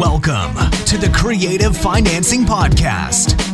Welcome to the Creative Financing Podcast,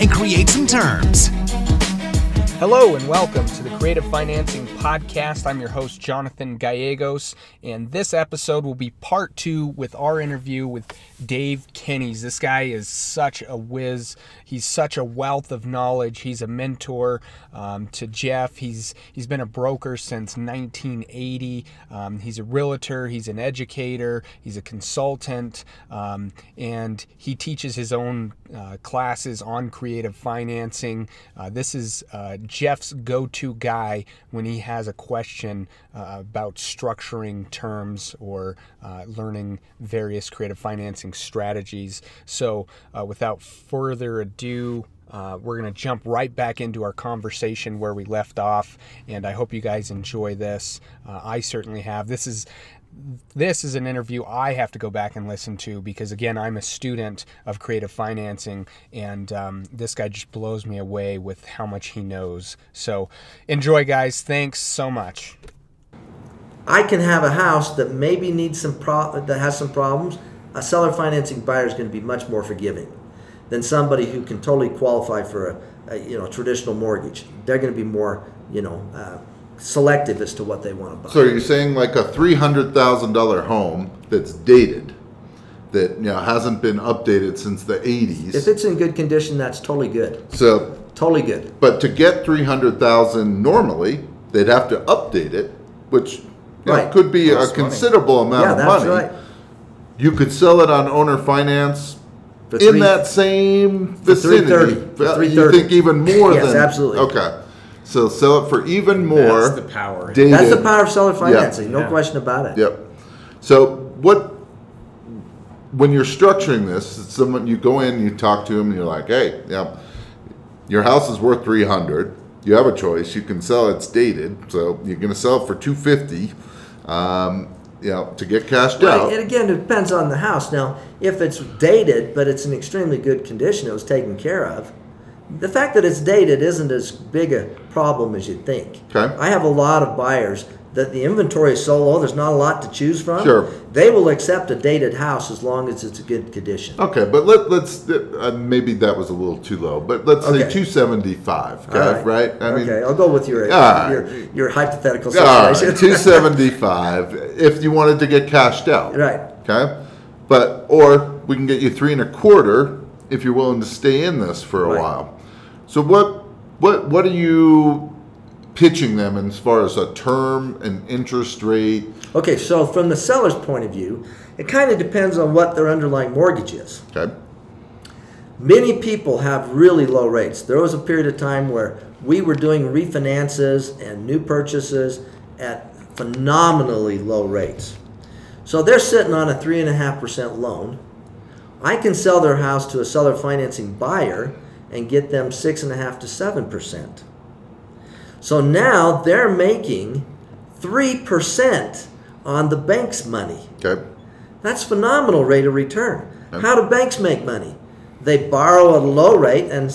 and create some terms. Hello and welcome to the Creative Financing Podcast. I'm your host, Jonathan Gallegos, and this episode will be part two with our interview with Dave Kenney's. This guy is such a whiz. He's such a wealth of knowledge. He's a mentor um, to Jeff. He's he's been a broker since 1980. Um, he's a realtor. He's an educator. He's a consultant, um, and he teaches his own uh, classes on creative financing. Uh, this is uh, Jeff's go-to guy when he has a question uh, about structuring terms or uh, learning various creative financing strategies. So, uh, without further ado, uh, we're going to jump right back into our conversation where we left off, and I hope you guys enjoy this. Uh, I certainly have. This is this is an interview I have to go back and listen to because, again, I'm a student of creative financing, and um, this guy just blows me away with how much he knows. So, enjoy, guys. Thanks so much. I can have a house that maybe needs some pro- that has some problems. A seller financing buyer is going to be much more forgiving than somebody who can totally qualify for a, a you know traditional mortgage. They're going to be more you know uh, selective as to what they want to buy. So you're saying like a three hundred thousand dollar home that's dated, that you know hasn't been updated since the eighties. if it's in good condition, that's totally good. So, Totally good. but to get three hundred thousand normally, they'd have to update it, which you know, could be a Costs money. considerable amount yeah, of that's money. right. You could sell it on owner finance For in three- that same vicinity. 330, for Uh, You think even more Yes, than absolutely. Okay, so sell it for even more. That's the power. Dated. That's the power of seller financing. No Yeah. question about it. Yep. So what when you're structuring this, someone you go in, you talk to them, and you're like, hey, yeah, your house is worth three hundred. You have a choice. You can sell. It's dated, so you're going to sell it for two fifty. Um, you know, to get cashed out. Right, and again, it depends on the house. Now, if it's dated, but it's in extremely good condition, it was taken care of. The fact that it's dated isn't as big a problem as you'd think. Okay. I have a lot of buyers that the inventory is so low, there's not a lot to choose from. Sure. They will accept a dated house as long as it's a good condition. Okay, but let, let's uh, maybe that was a little too low, but let's say Okay. five. All Okay, right? I mean, okay, I'll go with your right. your, your hypothetical right, situation. two seventy five. If you wanted to get cashed out, right. Okay, but or we can get you three and a quarter if you're willing to stay in this for a Right. while. So what what what are you pitching them as far as a term and interest rate? Okay, so from the seller's point of view, it kind of depends on what their underlying mortgage is. Okay, Many people have really low rates. There was a period of time where we were doing refinances and new purchases at phenomenally low rates. So they're sitting on a 3.5% loan. I can sell their house to a seller financing buyer and get them 6.5 to 7%. So now they're making 3% on the bank's money. okay, That's phenomenal rate of return. Yep. How do banks make money? They borrow at a low rate and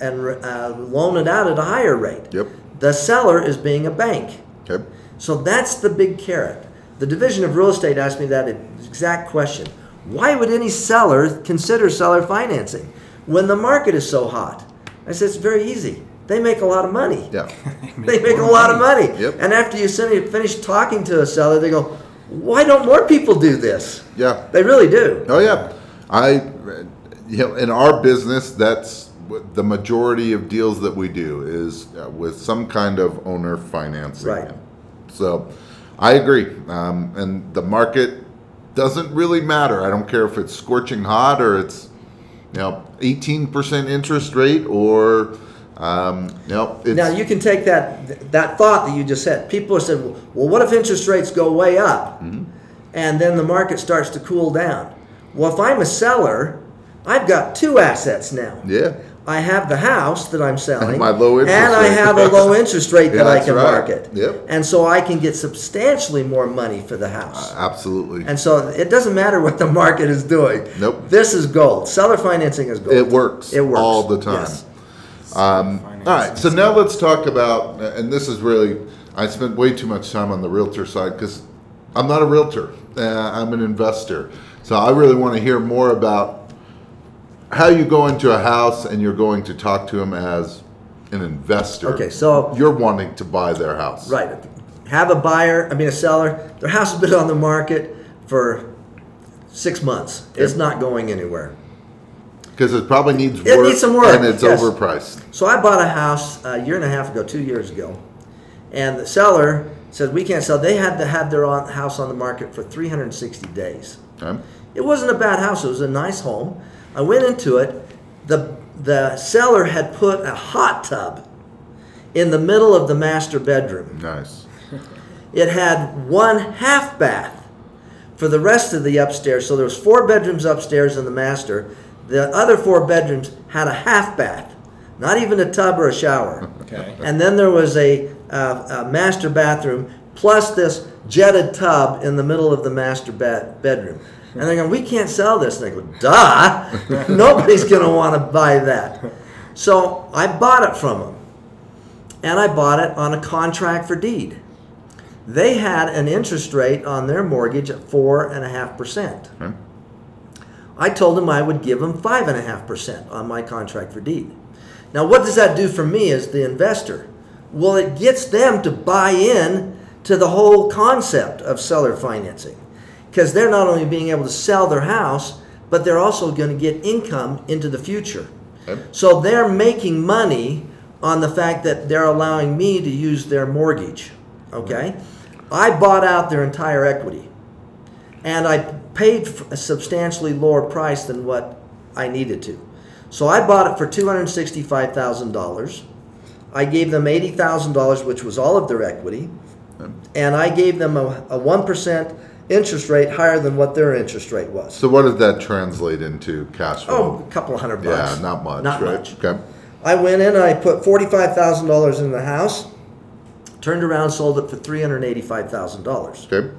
and uh, loan it out at a higher rate. Yep. The seller is being a bank. okay, So that's the big carrot. The Division of Real Estate asked me that exact question. Why would any seller consider seller financing when the market is so hot? I said it's very easy. They make a lot of money. yeah, They make a lot of money. Yep. And after you finish talking to a seller, they go, "Why don't more people do this?" yeah. They really do. Oh yeah, I you know in our business that's the majority of deals that we do is uh, with some kind of owner financing. Right. So I agree, um, and the market doesn't really matter. I don't care if it's scorching hot or it's eighteen percent interest rate or um, it's Now you can take that that thought that you just said. People have said, "Well, what if interest rates go way up, and then the market starts to cool down?" Well, if I'm a seller, I've got two assets now. Yeah. I have the house that I'm selling, my low interest and I rate. have a low interest rate Yeah, that I can right. market. Yep. And so I can get substantially more money for the house. Absolutely. And so it doesn't matter what the market is doing. Nope. This is gold. Seller financing is gold. It works It works all the time. Yes. Um, all right, so now let's talk about, and this is really, I spent way too much time on the realtor side because I'm not a realtor, uh, I'm an investor. So I really want to hear more about how you go into a house and you're going to talk to them as an investor. Okay, so- you're wanting to buy their house. Right. Have a buyer, I mean a seller, their house has been on the market for six months. It's not going anywhere. Because it probably needs It needs some work, and it's yes. overpriced. So I bought a house a year and a half ago, two years ago, and the seller said we can't sell. They had to have their house on the market for 360 days. Okay? It wasn't a bad house. It was a nice home. I went into it. the The seller had put a hot tub in the middle of the master bedroom. Nice. It had one half bath for the rest of the upstairs. So there was four bedrooms upstairs in the master. The other four bedrooms had a half bath, not even a tub or a shower. Okay. And then there was a, uh, a master bathroom plus this jetted tub in the middle of the master bedroom. And they're going, we can't sell this. And I go, duh, nobody's going to want to buy that. So I bought it from them. And I bought it on a contract for deed. They had an interest rate on their mortgage at four and a half percent. Okay? I told them I would give them five and a half percent on my contract for deed. Now, what does that do for me as the investor? Well, it gets them to buy in to the whole concept of seller financing because they're not only being able to sell their house, but they're also going to get income into the future. Okay. So they're making money on the fact that they're allowing me to use their mortgage. Okay? I bought out their entire equity and I paid a substantially lower price than what I needed to. So I bought it for $265,000. I gave them $80,000, which was all of their equity, and I gave them a, a 1% interest rate higher than what their interest rate was. So what does that translate into cash flow? Oh, a couple of hundred bucks. yeah, not much, Not right? much. Okay. I went in I put forty-five thousand dollars in the house, turned around, sold it for three hundred eighty-five thousand dollars Okay.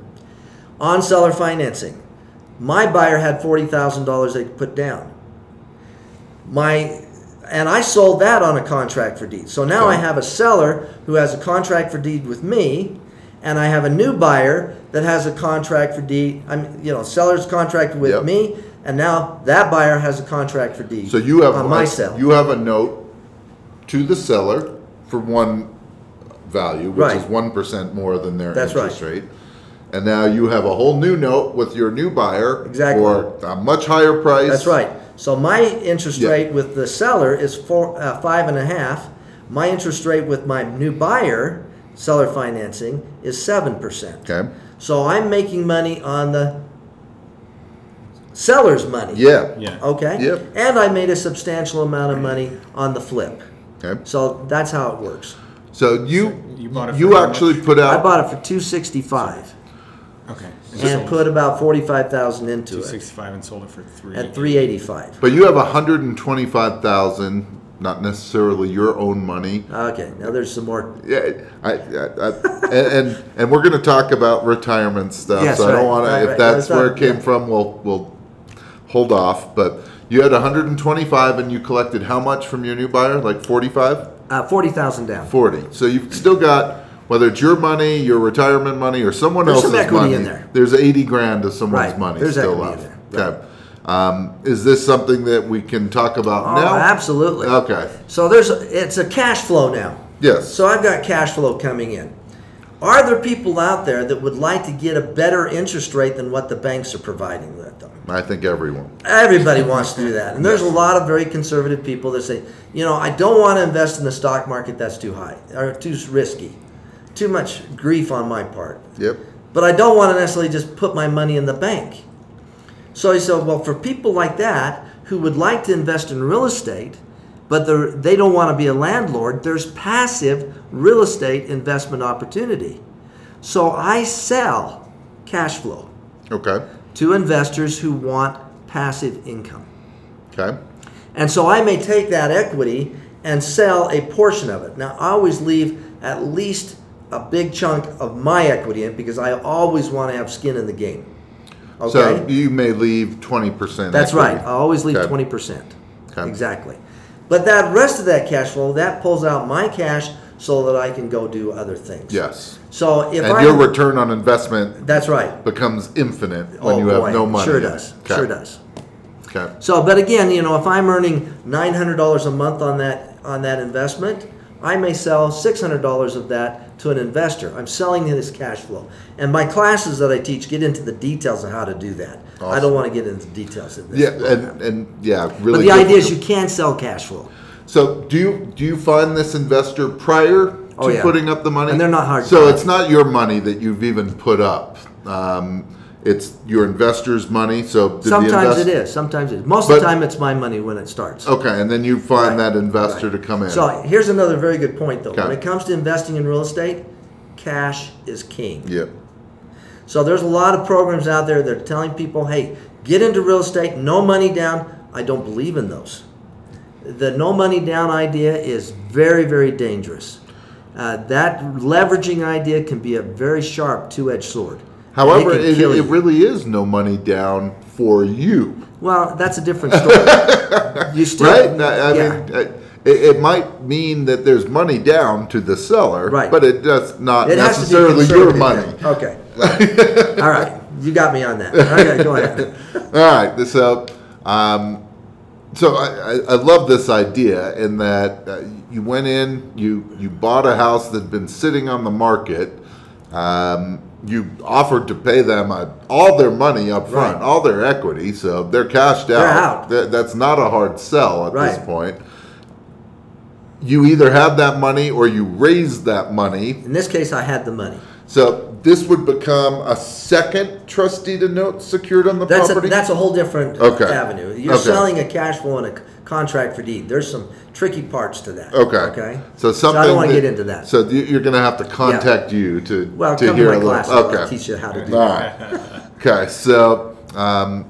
on seller financing. My buyer had forty thousand dollars they could put down. My and I sold that on a contract for deed. So now I have a seller who has a contract for deed with me, and I have a new buyer that has a contract for deed. I'm you know seller's contract with Yep. me, and now that buyer has a contract for deed. So you have on a- my sale. you have a note to the seller for one value, which Right. is one percent more than their That's interest right. rate. And now you have a whole new note with your new buyer Exactly. for a much higher price. That's right. So my interest Yeah. rate with the seller is four, uh, five and a half. My interest rate with my new buyer, seller financing is 7%. Okay. So I'm making money on the seller's money. Yeah. Yeah. Okay. Yep. And I made a substantial amount of money on the flip. Okay. So that's how it works. So you you, bought it you actually put out I bought it for 265 Okay. and put about 45,000 into it 265 and sold it for three. at 385. but you have 125,000 not necessarily your own money. Okay. Now there's some more. Yeah, I, I, I and, and and we're going to talk about retirement stuff. Yes, so I don't right, want to. if right. that's where it came yeah. from, we'll we'll hold off. But you had 125, and you collected how much from your new buyer? Like 45, Uh, forty thousand down. 40. So you've still got whether it's your money, your retirement money, or someone There's else's some equity money. in there. There's 80 grand of someone's Right, money there's still left. there, Okay. Um, is this something that we can talk about Oh, now? absolutely. Okay. So there's it's a cash flow now. Yes. So I've got cash flow coming in. Are there people out there that would like to get a better interest rate than what the banks are providing with them? I think everyone. Everybody wants to do that. And there's a lot of very conservative people that say, you know, I don't want to invest in the stock market that's too high or too risky. Too much grief on my part. Yep. But I don't want to necessarily just put my money in the bank. So he said, well, for people like that who would like to invest in real estate, but they're, don't want to be a landlord, there's passive real estate investment opportunity. So I sell cash flow Okay. to investors who want passive income. Okay. And so I may take that equity and sell a portion of it. Now, I always leave at least a big chunk of my equity in because I always want to have skin in the game. Okay? So you may leave 20%. That's equity. right. I always leave Okay. twenty percent. Okay. Exactly. But that rest of that cash flow, that pulls out my cash so that I can go do other things. Yes. So if And I your return on investment that's right. becomes infinite when Oh, you have no money. Sure in it. does. Okay. Sure does. Okay. So, but again, you know, if I'm earning nine hundred dollars a month on that on that investment, I may sell six hundred dollars of that to an investor. I'm selling his cash flow, and my classes that I teach get into the details of how to do that. I don't want to get into details of this. Yeah, program. and, and yeah, really. but the idea is you can sell cash flow. So do you do you find this investor prior to Oh, yeah. putting up the money? And they're not hard So it's not your money that you've even put up. Um, it's your investor's money. So did the Sometimes invest- it is. Sometimes it is. Most of But- the time, it's my money when it starts. Okay, and then you find Right, that investor to come in. So here's another very good point, though. When Okay. it comes to investing in real estate, cash is king. Yep. So there's a lot of programs out there that are telling people, hey, get into real estate, no money down. I don't believe in those. The no money down idea is very, very dangerous. Uh, that leveraging idea can be a very sharp two-edged sword. However, And it, it really is no money down for you, well, that's a different story. you still, right? I, I yeah. mean, uh, it, it might mean that there's money down to the seller, Right. but it does not It has to be necessarily your money. then. Okay. All right. You got me on that. Okay, go ahead. All right. So, um, so I, I, I love this idea in that uh, you went in, you you bought a house that had been sitting on the market. Um, you offered to pay them uh, all their money up front, Right. all their equity, so they're cashed out. They're out. That, that's not a hard sell at this point. You either have that money or you raise that money In this case, I had the money. so this would become a second trust deed note secured on the That's a, property. that's a whole different Okay. avenue. You're Okay. selling a cash flow and a contract for deed. There's some tricky parts to that. okay. Okay. So something. I don't want to get into that. So you- you're going to have to contact you to well, to come hear to my a little. class. okay. I'll teach you how to do All that. right. okay. So, um,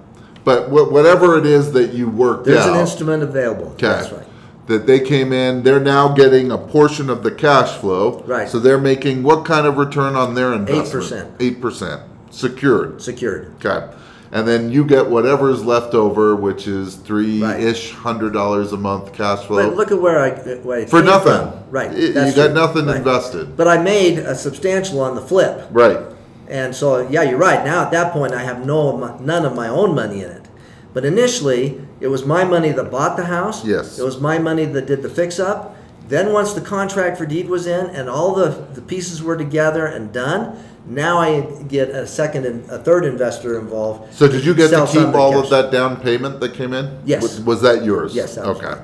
but wh- whatever it is that you worked There's out. an instrument available. Okay. That's right. That they came in, they're now getting a portion of the cash flow. Right. So they're making what kind of return on their investment? 8%. Eight percent secured. Secured. Okay. And then you get whatever's left over, which is three ish hundred dollars a month cash flow But look at where I, uh, where I for nothing. from. Right. Y- You, got true. nothing Right. invested. But I made a substantial on the flip. Right. And so, yeah, you're right. Now at that point, I have no none of my own money in it. But initially, it was my money that bought the house. Yes. It was my money that did the fix up. Then once the contract for deed was in and all the, the pieces were together and done, now I get a second and a third investor involved. So did you get to keep all cash. of that down payment that came in? Yes. Was, was that yours? Yes, that was okay.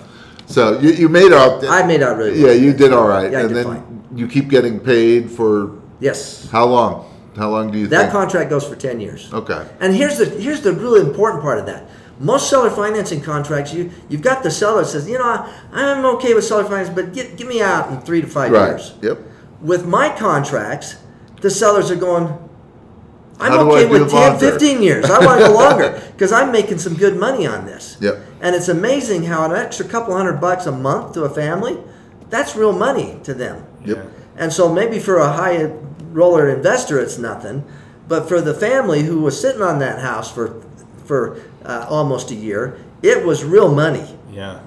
So you, you made out. I made out really Yeah, well. you did all right, Yeah, I and did then fine. you keep getting paid for Yes. how long? How long do you That think? contract goes for 10 years. okay. And here's the here's the really important part of that. Most seller financing contracts, you you've got the seller that says, you know, I, I'm okay with seller finance, but get get me out in three to five Right. years. Yep. With my contracts, the sellers are going, I'm How okay with 10, longer?" 15 years. I want to go longer because I'm making some good money on this. Yep. And it's amazing how an extra couple hundred bucks a month to a family, that's real money to them. Yep. And so maybe for a high roller investor, it's nothing, but for the family who was sitting on that house for for uh, almost a year, it was real money, Yeah.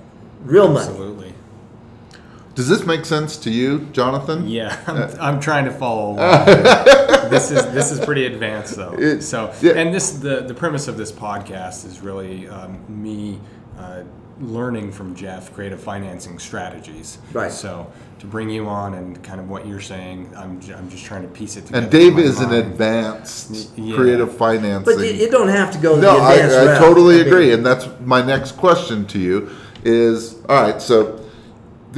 real money. Absolutely. Does this make sense to you, Jonathan? Yeah, I'm, Uh, I'm trying to follow along. this is this is pretty advanced though. It- so, yeah. and this the the premise of this podcast is really um, me uh, learning from Jeff creative financing strategies. Right. So to bring you on and kind of what you're saying, I'm j- I'm just trying to piece it together. And Dave in my is an advanced Yeah. creative financing. But you, you don't have to go the No, I, advanced I route. totally I mean, agree, and that's my next question to you. Is all right. So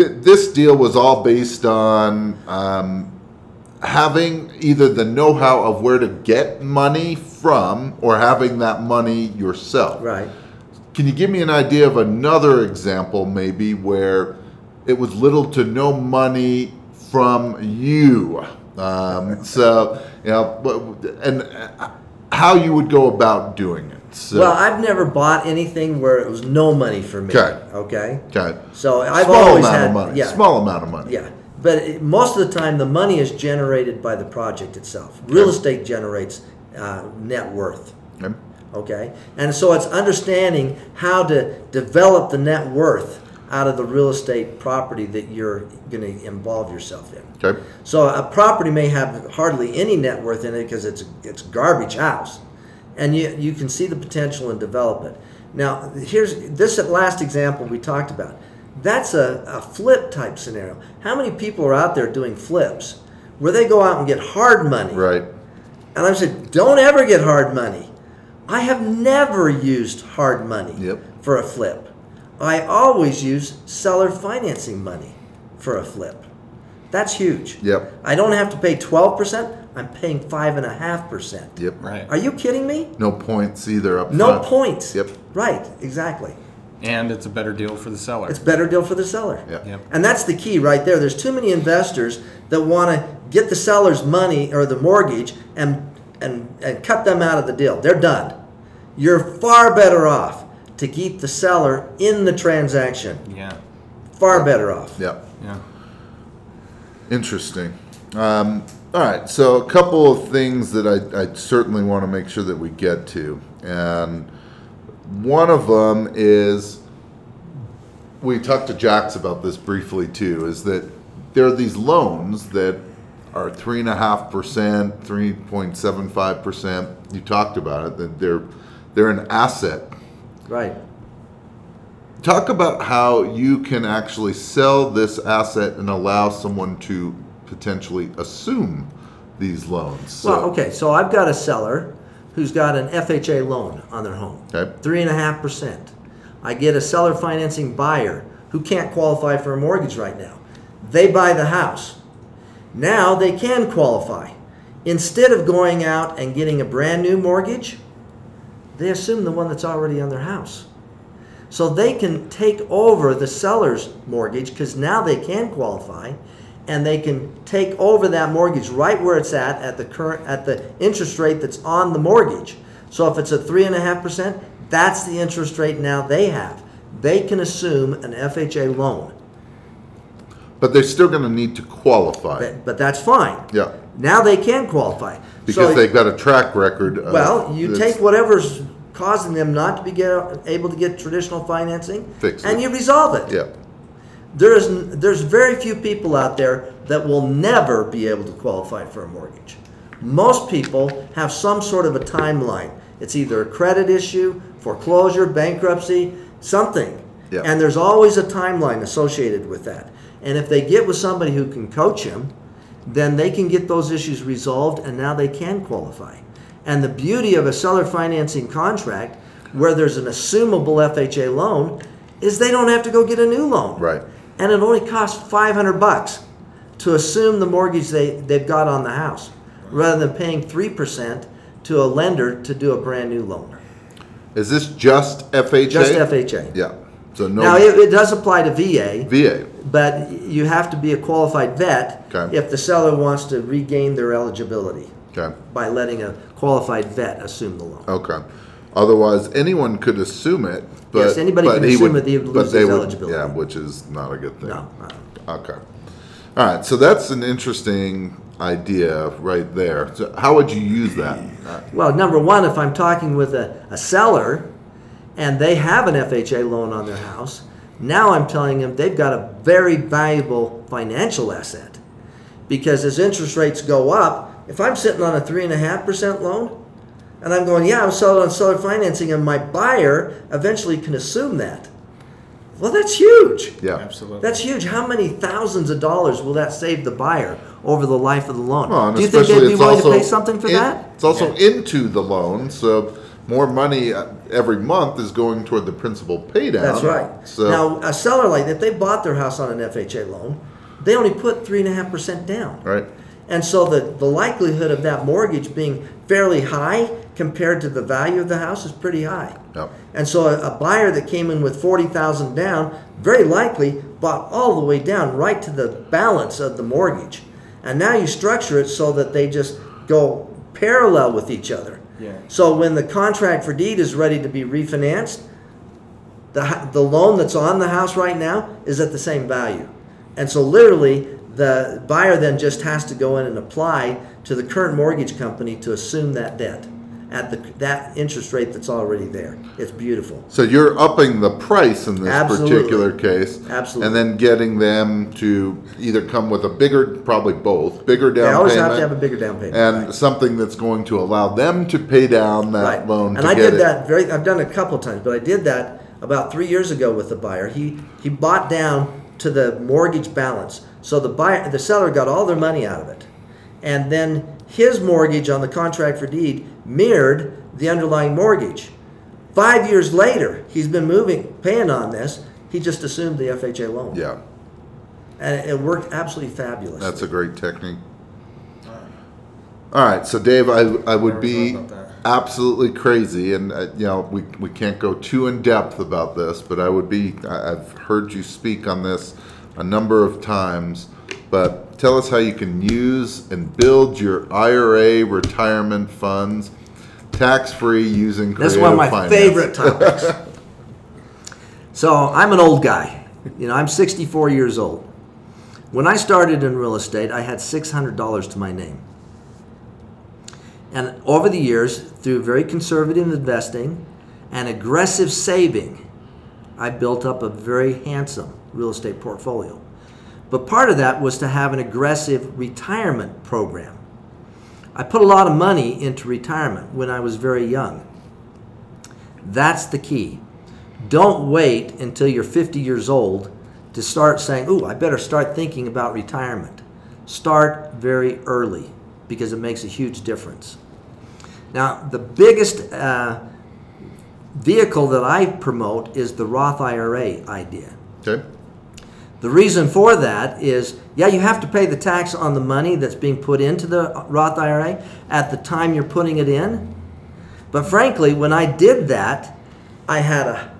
th- this deal was all based on um, having either the know-how of where to get money from, or having that money yourself. Right. Can you give me an idea of another example, maybe where it was little to no money from you? Um, so, you know, and uh, how you would go about doing it? So, Well, I've never bought anything where it was no money for me. Okay. Okay. okay. So I've Small always amount had of money. yeah Small amount of money. yeah. But it, most of the time, the money is generated by the project itself. Real Okay. estate generates uh, net worth. Okay. Okay, and so it's understanding how to develop the net worth out of the real estate property that you're going to involve yourself in. Okay. So a property may have hardly any net worth in it because it's it's garbage house, and you you can see the potential and develop it. Now here's this last example we talked about. That's a, a flip type scenario. How many people are out there doing flips where they go out and get hard money? Right. And I said, don't ever get hard money. I have never used hard money Yep. for a flip. I always use seller financing money for a flip. That's huge. Yep. I don't have to pay 12%, I'm paying 5.5%. Yep. Right. Are you kidding me? No points either up No front. points. Yep. Right, exactly. And it's a better deal for the seller. It's better deal for the seller. Yep. Yep. And that's the key right there. There's too many investors that want to get the seller's money or the mortgage and, and, and cut them out of the deal. They're done. You're far better off to keep the seller in the transaction. Yeah. Far better off. Yep. Yeah. Interesting. Um, all right, so a couple of things that I, I certainly want to make sure that we get to, and one of them is we talked to Jax about this briefly too. Is that there are these loans that are three and a half percent, three point seven five percent. You talked about it that they're they're an asset Right. talk about how you can actually sell this asset and allow someone to potentially assume these loans. So- Well, okay, so I've got a seller who's got an FHA loan on their home. Three and a half percent. I get a seller financing buyer who can't qualify for a mortgage right now. They buy the house. Now they can qualify. Instead of going out and getting a brand new mortgage, they assume the one that's already on their house. So they can take over the seller's mortgage because now they can qualify and they can take over that mortgage right where it's at at the current at the interest rate that's on the mortgage. So if it's a three and a half percent, that's the interest rate now they have. They can assume an FHA loan. but they're still going to need to qualify. But, but that's fine. Yeah. Now they can qualify. Because So- they've got a track record. Of Well, you take whatever's causing them not to be get, able to get traditional financing, and it. you resolve it. Yeah. There's there's very few people out there that will never be able to qualify for a mortgage. Most people have some sort of a timeline. It's either a credit issue, foreclosure, bankruptcy, something. Yeah. And there's always a timeline associated with that. And if they get with somebody who can coach them, then they can get those issues resolved and now they can qualify. And the beauty of a seller financing contract where there's an assumable FHA loan is they don't have to go get a new loan. Right. And it only costs 500 bucks to assume the mortgage they, they've got on the house rather than paying 3% to a lender to do a brand new loan. Is this just FHA? Just FHA. Yeah. So no Now, it, it does apply to VA, VA. but you have to be a qualified vet Okay. if the seller wants to regain their eligibility Okay. by letting a qualified vet assume the loan. Okay. Otherwise, anyone could assume it. But, Yes, anybody but can he assume would, it, he would but lose they his would- eligibility. Yeah, which is not a good thing. No. uh, Okay. All right. So that's an interesting idea right there. So how would you use that? Well, number one, if I'm talking with a, a seller and they have an FHA loan on their house, now I'm telling them they've got a very valuable financial asset. Because as interest rates go up, if I'm sitting on a 3.5% loan and I'm going, yeah, I'm selling on seller financing, and my buyer eventually can assume that, well, that's huge. Yeah. Absolutely. That's huge. How many thousands of dollars will that save the buyer over the life of the loan? Well, and Do you think they'd be it's willing to also pay something for in- that? It's also into the loan, so more money uh, every month is going toward the principal pay down. That's right. So now, a seller like if they bought their house on an FHA loan, they only put three and a half percent down, right. And so the the likelihood of that mortgage being fairly high compared to the value of the house is pretty high. Yep. And so a, a buyer that came in with forty thousand down, very likely bought all the way down right to the balance of the mortgage. And now you structure it so that they just go parallel with each other. Yeah. So when the contract for deed is ready to be refinanced, the, the loan that's on the house right now is at the same value. And so literally, the buyer then just has to go in and apply to the current mortgage company to assume that debt at the, that interest rate that's already there. It's beautiful. So you're upping the price in this Absolutely. particular case. Absolutely. And then getting them to either come with a bigger, probably both, bigger down. They always payment. have to have a bigger down payment. And right. something that's going to allow them to pay down that loan. Right. loan And I did it. that very. I've done it a couple of times, but I did that about three years ago with the buyer. He he bought down to the mortgage balance, so the buyer, the seller, got all their money out of it, and then his mortgage on the contract for deed mirrored the underlying mortgage. Five years later, he's been moving, paying on this. He just assumed the FHA loan, Yeah, and it worked absolutely fabulous. that's a great technique. All right, so Dave, I, I would be Never thought about absolutely crazy, and uh, you know we, we can't go too in depth about this, but I would be. I, I've heard you speak on this a number of times, but tell us how you can use and build your IRA retirement funds tax free using That's one of my finance. favorite topics. so I'm an old guy. You know, I'm 64 years old. When I started in real estate, I had $600 to my name. And over the years, through very conservative investing and aggressive saving, I built up a very handsome real estate portfolio. But part of that was to have an aggressive retirement program. I put a lot of money into retirement when I was very young. That's the key. Don't wait until you're 50 years old to start saying, Ooh, I better start thinking about retirement. Start very early because it makes a huge difference. Now, the biggest uh, vehicle that I promote is the Roth IRA idea. Okay. The reason for that is, yeah, you have to pay the tax on the money that's being put into the Roth IRA at the time you're putting it in. But frankly, when I did that, I had a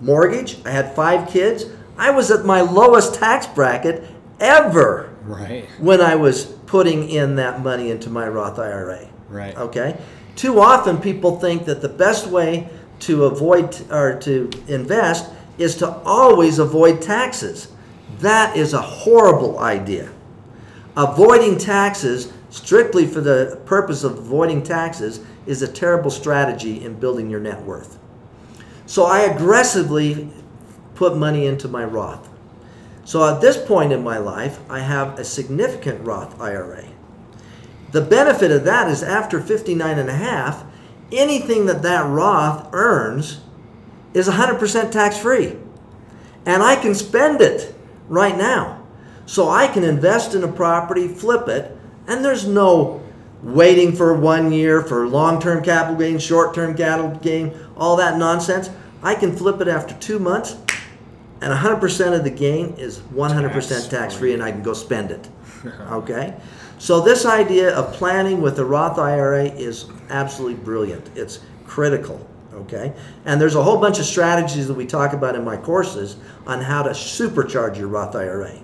mortgage, I had five kids, I was at my lowest tax bracket ever Right. when I was putting in that money into my Roth IRA. Right. Okay? Too often people think that the best way to avoid or to invest is to always avoid taxes. That is a horrible idea. Avoiding taxes strictly for the purpose of avoiding taxes is a terrible strategy in building your net worth. So I aggressively put money into my Roth. So at this point in my life, I have a significant Roth IRA. The benefit of that is after 59 and a half, anything that that Roth earns is 100% tax free. And I can spend it right now. So I can invest in a property, flip it, and there's no waiting for one year for long term capital gain, short term capital gain, all that nonsense. I can flip it after two months, and 100% of the gain is 100% tax free, and I can go spend it. Okay? So, this idea of planning with the Roth IRA is absolutely brilliant. It's critical. Okay? And there's a whole bunch of strategies that we talk about in my courses on how to supercharge your Roth IRA.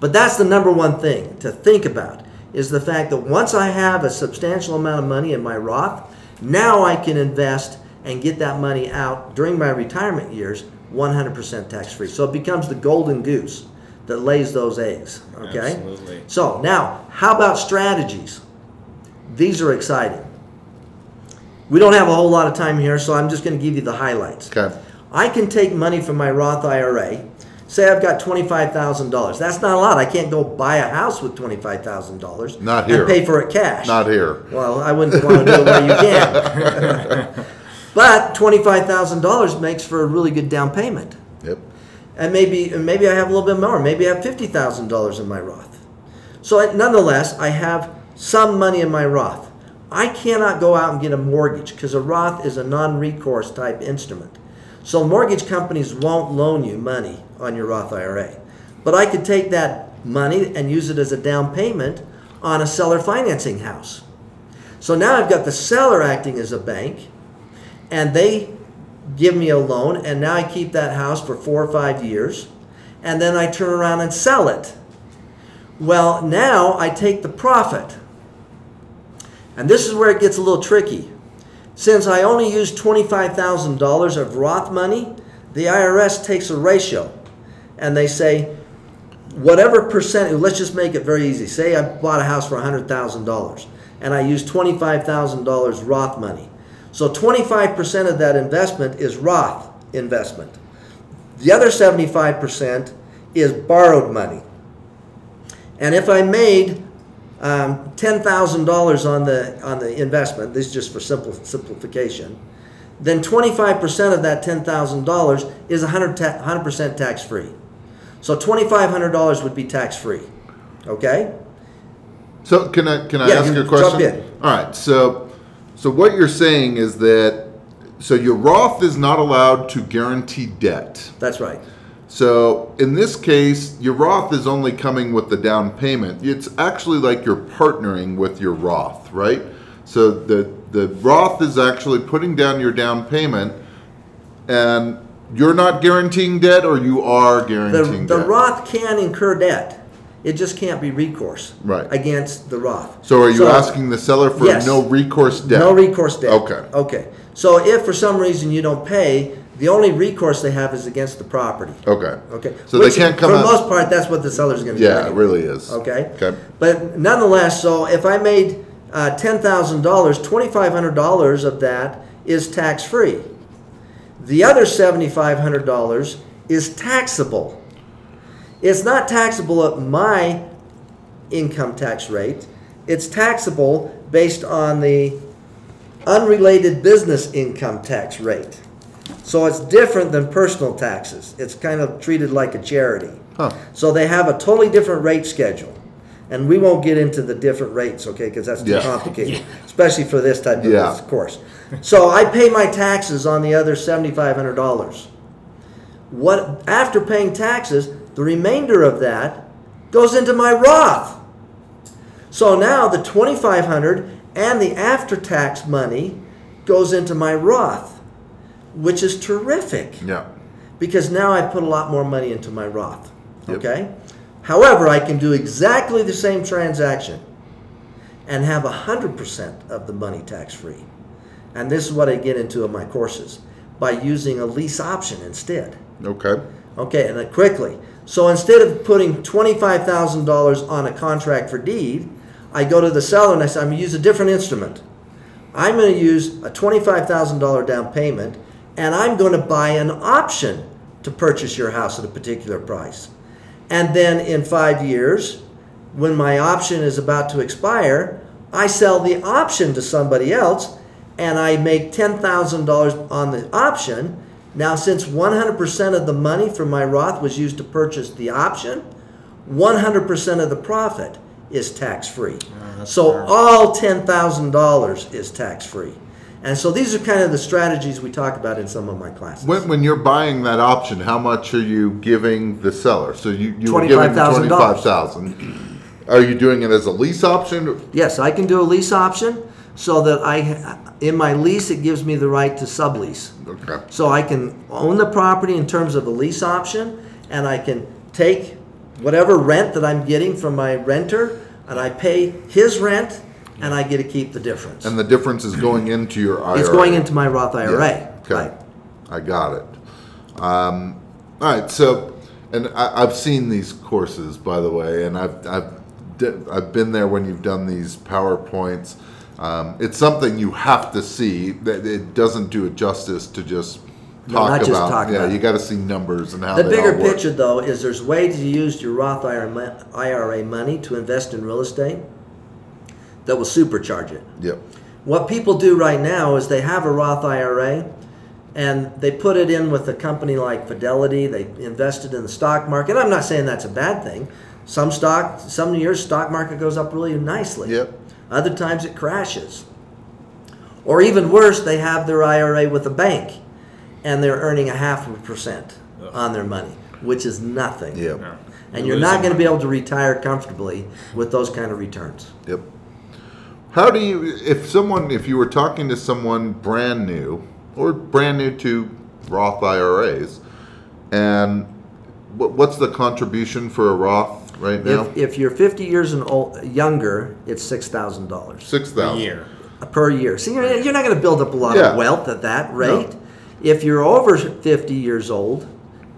But that's the number one thing to think about is the fact that once I have a substantial amount of money in my Roth, now I can invest and get that money out during my retirement years 100% tax free. So it becomes the golden goose that lays those eggs. Okay? Absolutely. So now, how about strategies? These are exciting. We don't have a whole lot of time here, so I'm just going to give you the highlights. Okay. I can take money from my Roth IRA. Say I've got twenty-five thousand dollars. That's not a lot. I can't go buy a house with twenty-five thousand dollars. Not here. And pay for it cash. Not here. Well, I wouldn't want to do it where you can. but twenty-five thousand dollars makes for a really good down payment. Yep. And maybe and maybe I have a little bit more. Maybe I have fifty thousand dollars in my Roth. So nonetheless, I have some money in my Roth. I cannot go out and get a mortgage because a Roth is a non-recourse type instrument. So mortgage companies won't loan you money on your Roth IRA. But I could take that money and use it as a down payment on a seller financing house. So now I've got the seller acting as a bank, and they give me a loan, and now I keep that house for four or five years, and then I turn around and sell it. Well, now I take the profit. And this is where it gets a little tricky. Since I only use $25,000 of Roth money, the IRS takes a ratio and they say, whatever percent, let's just make it very easy. Say I bought a house for $100,000 and I use $25,000 Roth money. So 25% of that investment is Roth investment. The other 75% is borrowed money. And if I made um, $10,000 on the, on the investment, this is just for simple, simplification, then 25% of that $10,000 is 100 ta- 100% tax free. So $2,500 would be tax free. Okay? So can I can I Yeah, ask you a question? jump in. All right. So so what you're saying is that so your Roth is not allowed to guarantee debt. That's right. So in this case, your Roth is only coming with the down payment. It's actually like you're partnering with your Roth, right? So the the Roth is actually putting down your down payment, and you're not guaranteeing debt, or you are The, guaranteeing the debt. Roth can incur debt. It just can't be recourse Right. against the Roth. so are you asking the seller for Yes. no recourse debt? No recourse debt. Okay. Okay. So if for some reason you don't pay, the only recourse they have is against the property. Okay. Okay. So Which, they can't come For out. the most part, that's what the seller's going to do. yeah, it really is. Okay. Okay. But nonetheless, so if I made uh, ten thousand dollars, twenty five hundred dollars of that is tax free. The other seventy five hundred dollars is taxable. It's not taxable at my income tax rate. It's taxable based on the unrelated business income tax rate. So it's different than personal taxes. It's kind of treated like a charity. Huh. So they have a totally different rate schedule. And we won't get into the different rates, okay, because that's too Yeah. complicated, especially for this type of Yeah. course. So I pay my taxes on the other seventy-five hundred dollars. What after paying taxes, the remainder of that goes into my Roth. So now the twenty-five hundred and the after-tax money goes into my Roth, which is terrific Yeah. because now I put a lot more money into my Roth. Yep. Okay? However, I can do exactly the same transaction and have 100% of the money tax free. And this is what I get into in my courses by using a lease option instead. Okay. Okay, and then quickly. So instead of putting $25,000 on a contract for deed, I go to the seller and I say, I'm going to use a different instrument. I'm going to use a $25,000 down payment and I'm going to buy an option to purchase your house at a particular price. And then in five years, when my option is about to expire, I sell the option to somebody else and I make $10,000 on the option. Now, since 100% of the money from my Roth was used to purchase the option, 100% of the profit is tax free. Ah, so all $10,000 is tax free. And so these are kind of the strategies we talk about in some of my classes. When, when you're buying that option, how much are you giving the seller? So you, you were giving $25,000. twenty-five thousand. Are you doing it as a lease option? Yes, I can do a lease option so that I, in my lease, it gives me the right to sublease. Okay. So I can own the property in terms of a lease option, and I can take whatever rent that I'm getting from my renter, and I pay his rent, and I get to keep the difference. And the difference is going into your IRA. It's going into my Roth Yeah, IRA. Okay. Right. I got it. Um, all right. So, and I, I've seen these courses, by the way, and I've I've I've been there when you've done these powerpoints. Um, it's something you have to see. That it doesn't do it justice to just No, talk just about. talk yeah, about you got to see numbers and how The bigger picture, though, is there's ways to use your Roth IRA money to invest in real estate that will supercharge it. Yep. What people do right now is they have a Roth IRA and they put it in with a company like Fidelity. They invested in the stock market. I'm not saying that's a bad thing. Some stock, some years, stock market goes up really nicely. Yep. Other times it crashes. Or even worse, they have their IRA with a bank and they're earning a half of a percent on their money, which is nothing. Yep. And you're not going to be able to retire comfortably with those kind of returns. Yep. How do you, if someone, if you were talking to someone brand new or brand new to Roth IRAs, and what, what's the contribution for a Roth right now? If, if you're 50 years and old, younger, it's $6,000. Six A year. Uh, per year. See, you're, you're not going to build up a lot Yeah. of wealth at that rate. If you're over 50 years old,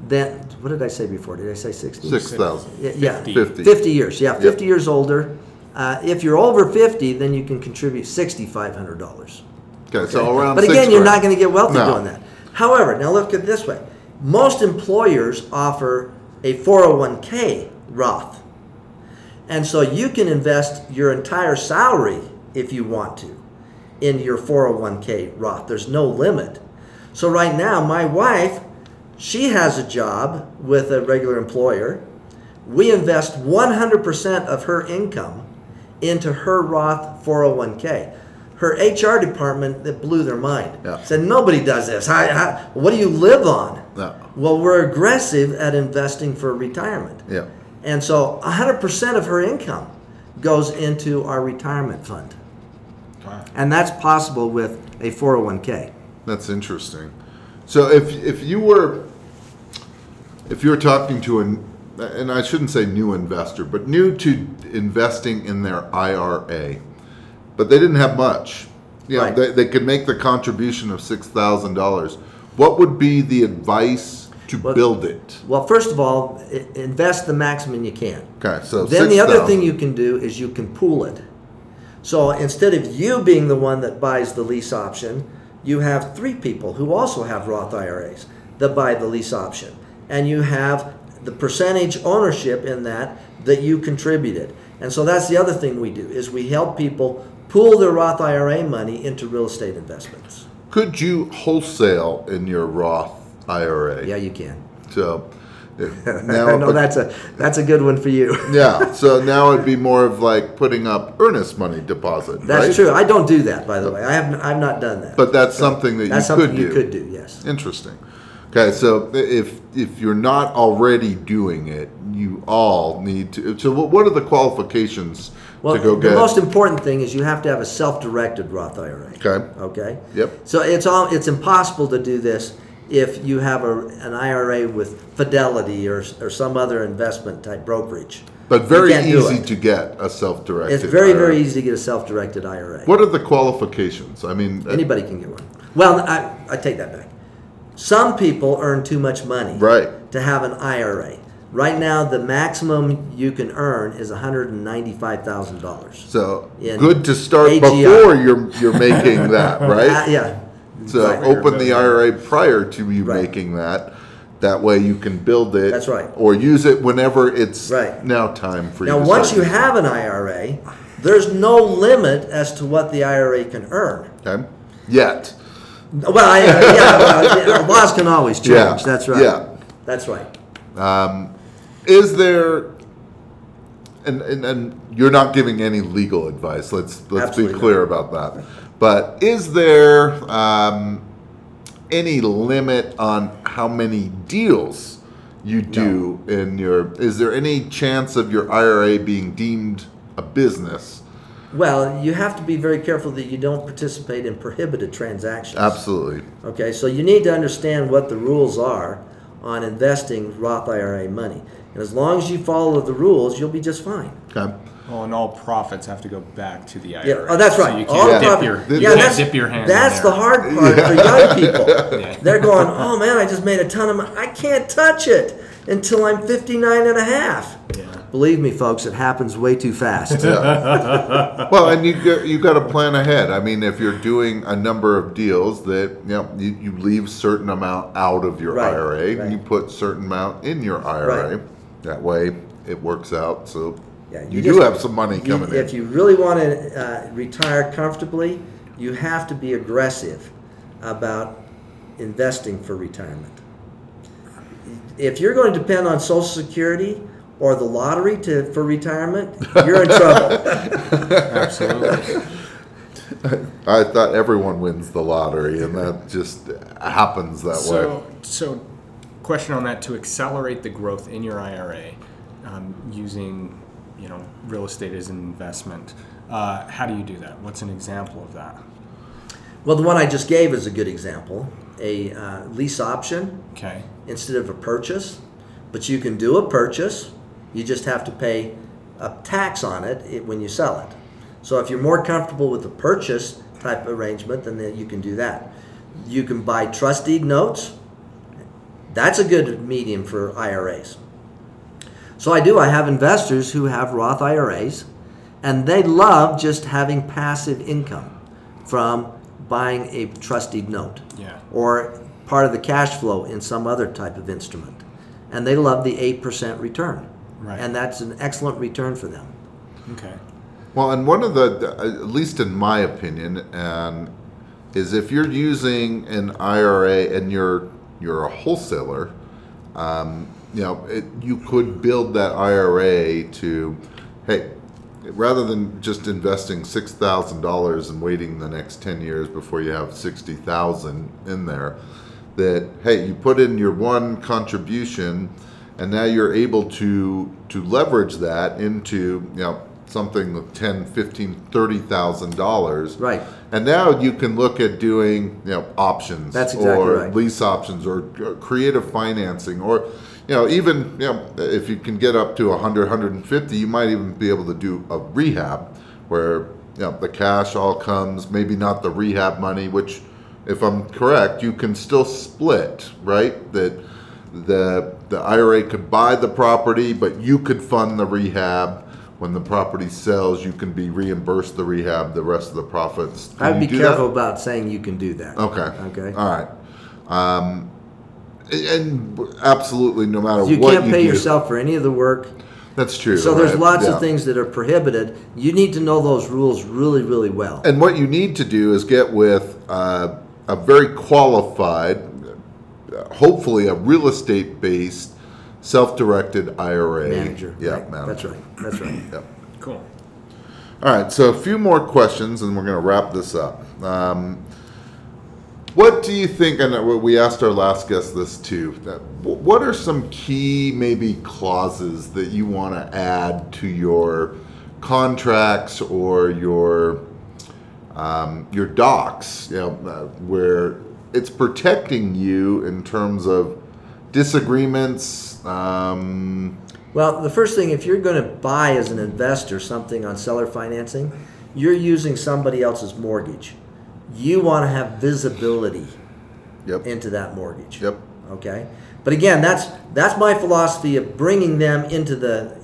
then what did I say before? Did I say 60? Six thousand. Yeah, yeah. 50. 50. 50 years. Yeah, 50 years older. Uh, if you're over 50, then you can contribute $6,500. Okay, so around. But again, you're grand. not going to get wealthy No. doing that. However, now look at it this way: most employers offer a 401k Roth, and so you can invest your entire salary if you want to in your 401k Roth. There's no limit. So right now, my wife, she has a job with a regular employer. We invest 100% of her income into her Roth 401k. Her HR department that blew their mind. Yeah. Said nobody does this. How, how, what do you live on? No. Well, we're aggressive at investing for retirement. Yeah. And so 100% of her income goes into our retirement fund. And that's possible with a 401k. That's interesting. So if if you were if you were talking to an and I shouldn't say new investor, but new to investing in their IRA, but they didn't have much. You know, Right. they, they could make the contribution of six thousand dollars. What would be the advice to Well- build it? Well, first of all, invest the maximum you can. Okay, so Then the other 6,000. thing you can do is you can pool it. So instead of you being the one that buys the lease option, you have three people who also have Roth IRAs that buy the lease option. And you have the percentage ownership in that that you contributed. And so that's the other thing we do is we help people pool their Roth IRA money into real estate investments. Could you wholesale in your Roth IRA? Yeah, you can. So now, know that's a that's a good one for you. yeah. So now it'd be more of like putting up earnest money deposit. That's right? true. I don't do that, by the way. I have I've not done that. But that's something that that's you something could you do. could do. Yes. Interesting. Okay, so if if you're not already doing it, you all need to. So what are the qualifications Well, to go the get? The most important thing is you have to have a self-directed Roth IRA. Okay. Okay. Yep. So it's all it's impossible to do this if you have a, an IRA with Fidelity or or some other investment type brokerage. but very easy to get a self-directed. It's very IRA. very easy to get a self-directed IRA. What are the qualifications? I mean, uh, Anybody can get one. Well, I, I take that back. Some people earn too much money Right. to have an IRA. Right now, the maximum you can earn is $195,000. So good to start AGI. before you're you're making that, Uh, right? yeah. So Right. open the IRA prior to you Right. making that. That way you can build it. That's right. Or use it whenever it's Right. now time for Now, you. to once you have an IRA, there's no limit as to what the IRA can earn. Okay. Yet. Well, I, yeah, well, yeah, laws can always change. Yeah, That's right. yeah. That's right. Is there and, and and you're not giving any legal advice. Let's let's Absolutely be clear not. about that. But is there um, any limit on how many deals you do in your is there any chance of your IRA being deemed a business? Well, you have to be very careful that you don't participate in prohibited transactions. Absolutely. Okay, so you need to understand what the rules are on investing Roth IRA money. And as long as you follow the rules, you'll be just fine. Okay. Well, and all profits have to go back to the IRA. Yeah, oh, that's So right. you All can't dip profit- your, you yeah, can't that's, dip your hand. in That's there. the hard part for young people. Yeah. They're going, oh man, I just made a ton of money. I can't touch it until I'm 59 and a half. Yeah. Believe me, folks, it happens way too fast. Well, and you got, you got to plan ahead. I mean, if you're doing a number of deals, that you know you, you leave certain amount out of your Right, IRA, and you put certain amount in your IRA. Right. That way, it works out. So Yeah, you, you do have some money You- coming if you really want to uh, retire comfortably, you have to be aggressive about investing for retirement. If you're going to depend on Social Security or the lottery to for retirement, you're in trouble. Absolutely. I thought everyone wins the lottery, and that just happens that way. So, so, question on that: to accelerate the growth in your IRA, um, using, you know, real estate as an investment, uh, how do you do that? What's an example of that? well, the one I just gave is a good example. A uh, lease option Okay. instead of a purchase, but you can do a purchase. You just have to pay a tax on it when you sell it. So if you're more comfortable with the purchase, type arrangement, then you can do that. You can buy trust deed notes. That's a good medium for IRAs. So I do. I have investors who have Roth IRAs, and they love just having passive income from buying a trust deed note Yeah. or part of the cash flow in some other type of instrument. And they love the 8% return. Right. And that's an excellent return for them. Okay. Well, and one of the, at least in my opinion, and is if you're using an IRA and you're you're a wholesaler, um, you know, it, you could build that IRA to, hey, rather than just investing six thousand dollars and waiting the next ten years before you have sixty thousand in there, that hey, you put in your one contribution, and now you're able to to leverage that into you know something with 10 15 30000 dollars Right. and now you can look at doing you know options That's exactly or right. lease options or creative financing or you know even you know if you can get up to 100 150 you might even be able to do a rehab where you know the cash all comes maybe not the rehab money which if i'm correct you can still split right that the the ira could buy the property but you could fund the rehab when the property sells you can be reimbursed the rehab the rest of the profits Can I would you be do that? careful about saying you can do that. Okay. Okay. All right. Um, and absolutely, no matter You what can't you pay do, yourself for any of the work. That's true. So there's right? lots Yeah. of things that are prohibited. You need to know those rules really, really well. And what you need to do is get with uh, a very qualified, hopefully a real estate based, self directed IRA Manager. Yeah, right. manager. That's right. That's right. Yep. Cool. All right, so a few more questions, and we're going to wrap this up. Um, what do you think? And we asked our last guest this too. That what are some key, maybe clauses that you want to add to your contracts or your um, your docs? You know, uh, where it's protecting you in terms of disagreements. Um, Well, the first thing, if you're going to buy as an investor something on seller financing, you're using somebody else's mortgage. You want to have visibility yep. into that mortgage. Yep. Okay. But again, that's that's my philosophy of bringing them into the.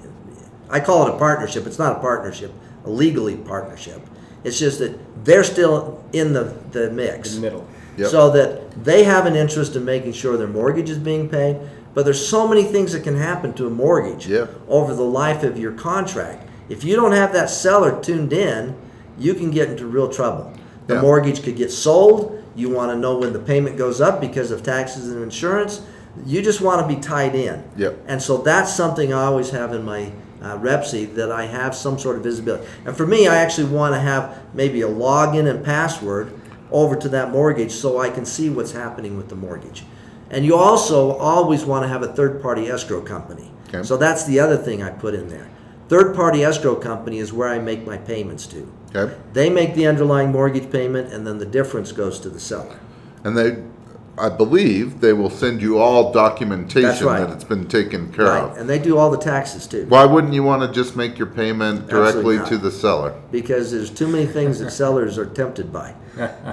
I call it a partnership. It's not a partnership, a legally partnership. It's just that they're still in the the mix. In the middle. Yep. So that they have an interest in making sure their mortgage is being paid. But there's so many things that can happen to a mortgage Yeah. over the life of your contract. If you don't have that seller tuned in, you can get into real trouble. The Yeah. mortgage could get sold. You want to know when the payment goes up because of taxes and insurance. You just want to be tied in. Yep. And so that's something I always have in my uh, REPC that I have some sort of visibility. And for me, I actually want to have maybe a login and password over to that mortgage so I can see what's happening with the mortgage. And you also always want to have a third party escrow company. Okay. So that's the other thing I put in there. Third party escrow company is where I make my payments to. Okay. They make the underlying mortgage payment and then the difference goes to the seller. And they, I believe, they will send you all documentation right. that it's been taken care Right. of. And they do all the taxes too. Why wouldn't you want to just make your payment directly not. to the seller? because there's too many things that sellers are tempted by.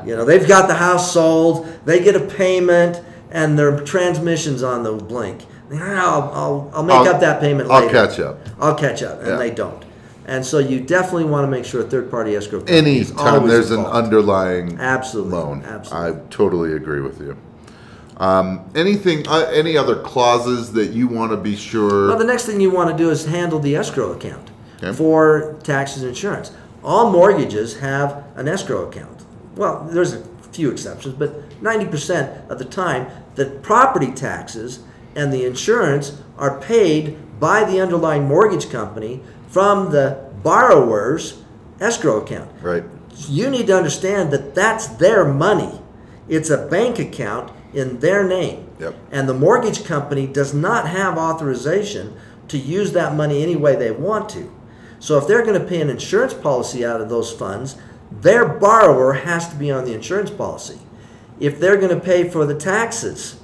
You know, they've got the house sold, they get a payment, and their transmission's on the blink. I'll, I'll, I'll make I'll- up that payment I'll later. catch up. I'll catch up, and Yeah. they don't. And so you definitely want to make sure a third-party escrow company Any is time always there's an involved. underlying Absolutely, loan, absolutely. I totally agree with you. Um, anything, uh, any other clauses that you want to be sure? Well, the next thing you want to do is handle the escrow account Okay. for taxes and insurance. All mortgages have an escrow account. Well, there's a few exceptions, but 90% of the time, the property taxes and the insurance are paid by the underlying mortgage company from the borrower's escrow account. right. You need to understand that that's their money. It's a bank account in their name. Yep. And the mortgage company does not have authorization to use that money any way they want to. So if they're going to pay an insurance policy out of those funds, their borrower has to be on the insurance policy. If they're going to pay for the taxes,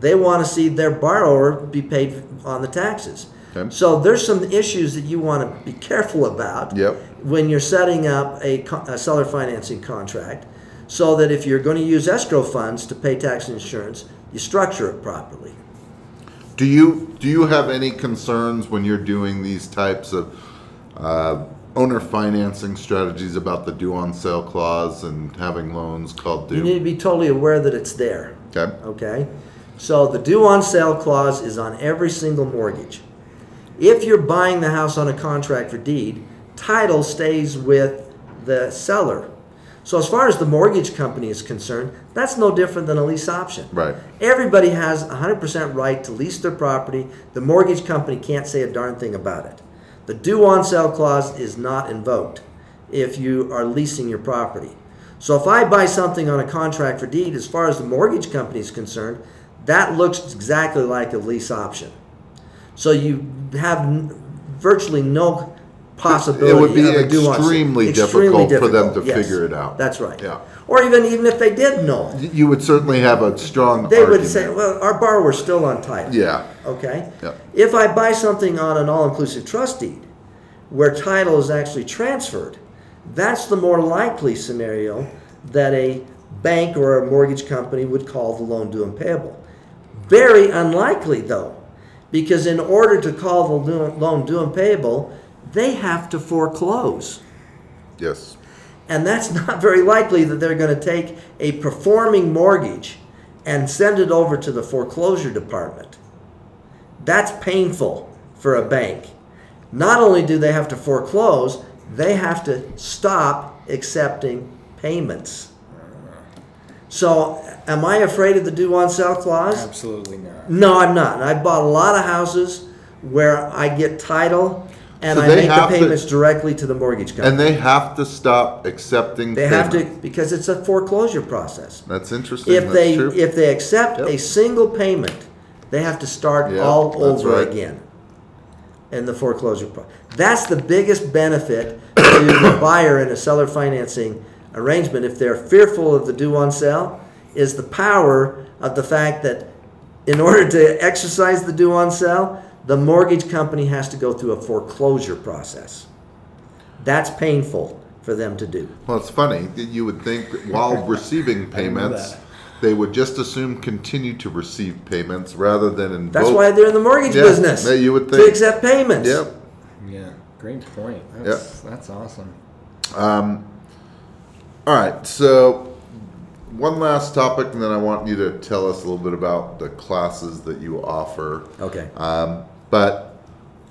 they want to see their borrower be paid on the taxes. Okay. So there's some issues that you want to be careful about Yep. when you're setting up a, a seller financing contract, so that if you're going to use escrow funds to pay tax and insurance, you structure it properly. Do you do you have any concerns when you're doing these types of uh, owner financing strategies about the due on sale clause and having loans called You due? need to be totally aware that it's there. okay. Okay? So the due on sale clause is on every single mortgage. If you're buying the house on a contract for deed, title stays with the seller. So as far as the mortgage company is concerned, that's no different than a lease option. Right. Everybody has 100% right to lease their property. The mortgage company can't say a darn thing about it. The due on sale clause is not invoked if you are leasing your property. So if I buy something on a contract for deed, as far as the mortgage company is concerned, that looks exactly like a lease option. So you have n- virtually no possibility. It would be of a extremely difficult for them to yes. figure it out. That's right. Yeah. Or even even if they did know it, You would certainly have a strong. they would argument. say, "Well, our borrower's still on title." Yeah. Okay? Yeah. If I buy something on an all-inclusive trust deed where title is actually transferred, that's the more likely scenario that a bank or a mortgage company would call the loan due and payable. Very unlikely though, because in order to call the loan due and payable, they have to foreclose. Yes. And that's not very likely that they're going to take a performing mortgage and send it over to the foreclosure department. That's painful for a bank. Not only do they have to foreclose, they have to stop accepting payments. So, am I afraid of the due on sale clause? Absolutely not. No, I'm not. I've bought a lot of houses where I get title and So I they make the have to- payments directly to the mortgage company. And they have to stop accepting. They have to because it's a foreclosure process. That's interesting. If That's they true. if they accept a single payment, they have to start Yeah, all over right. again in the foreclosure process. That's the biggest benefit to the buyer in a seller financing arrangement if they're fearful of the due on sale is the power of the fact that in order to exercise the due on sale, the mortgage company has to go through a foreclosure process. That's painful for them to do. Well, it's funny. that You would think that while receiving payments, they would just assume continue to receive payments rather than invoke. That's why they're in the mortgage Yeah, business. yeah, you would think. To accept payments. Yep. Yeah, great point. That's, that's awesome. Um, All right. So, one last topic, and then I want you to tell us a little bit about the classes that you offer. Okay. Um, but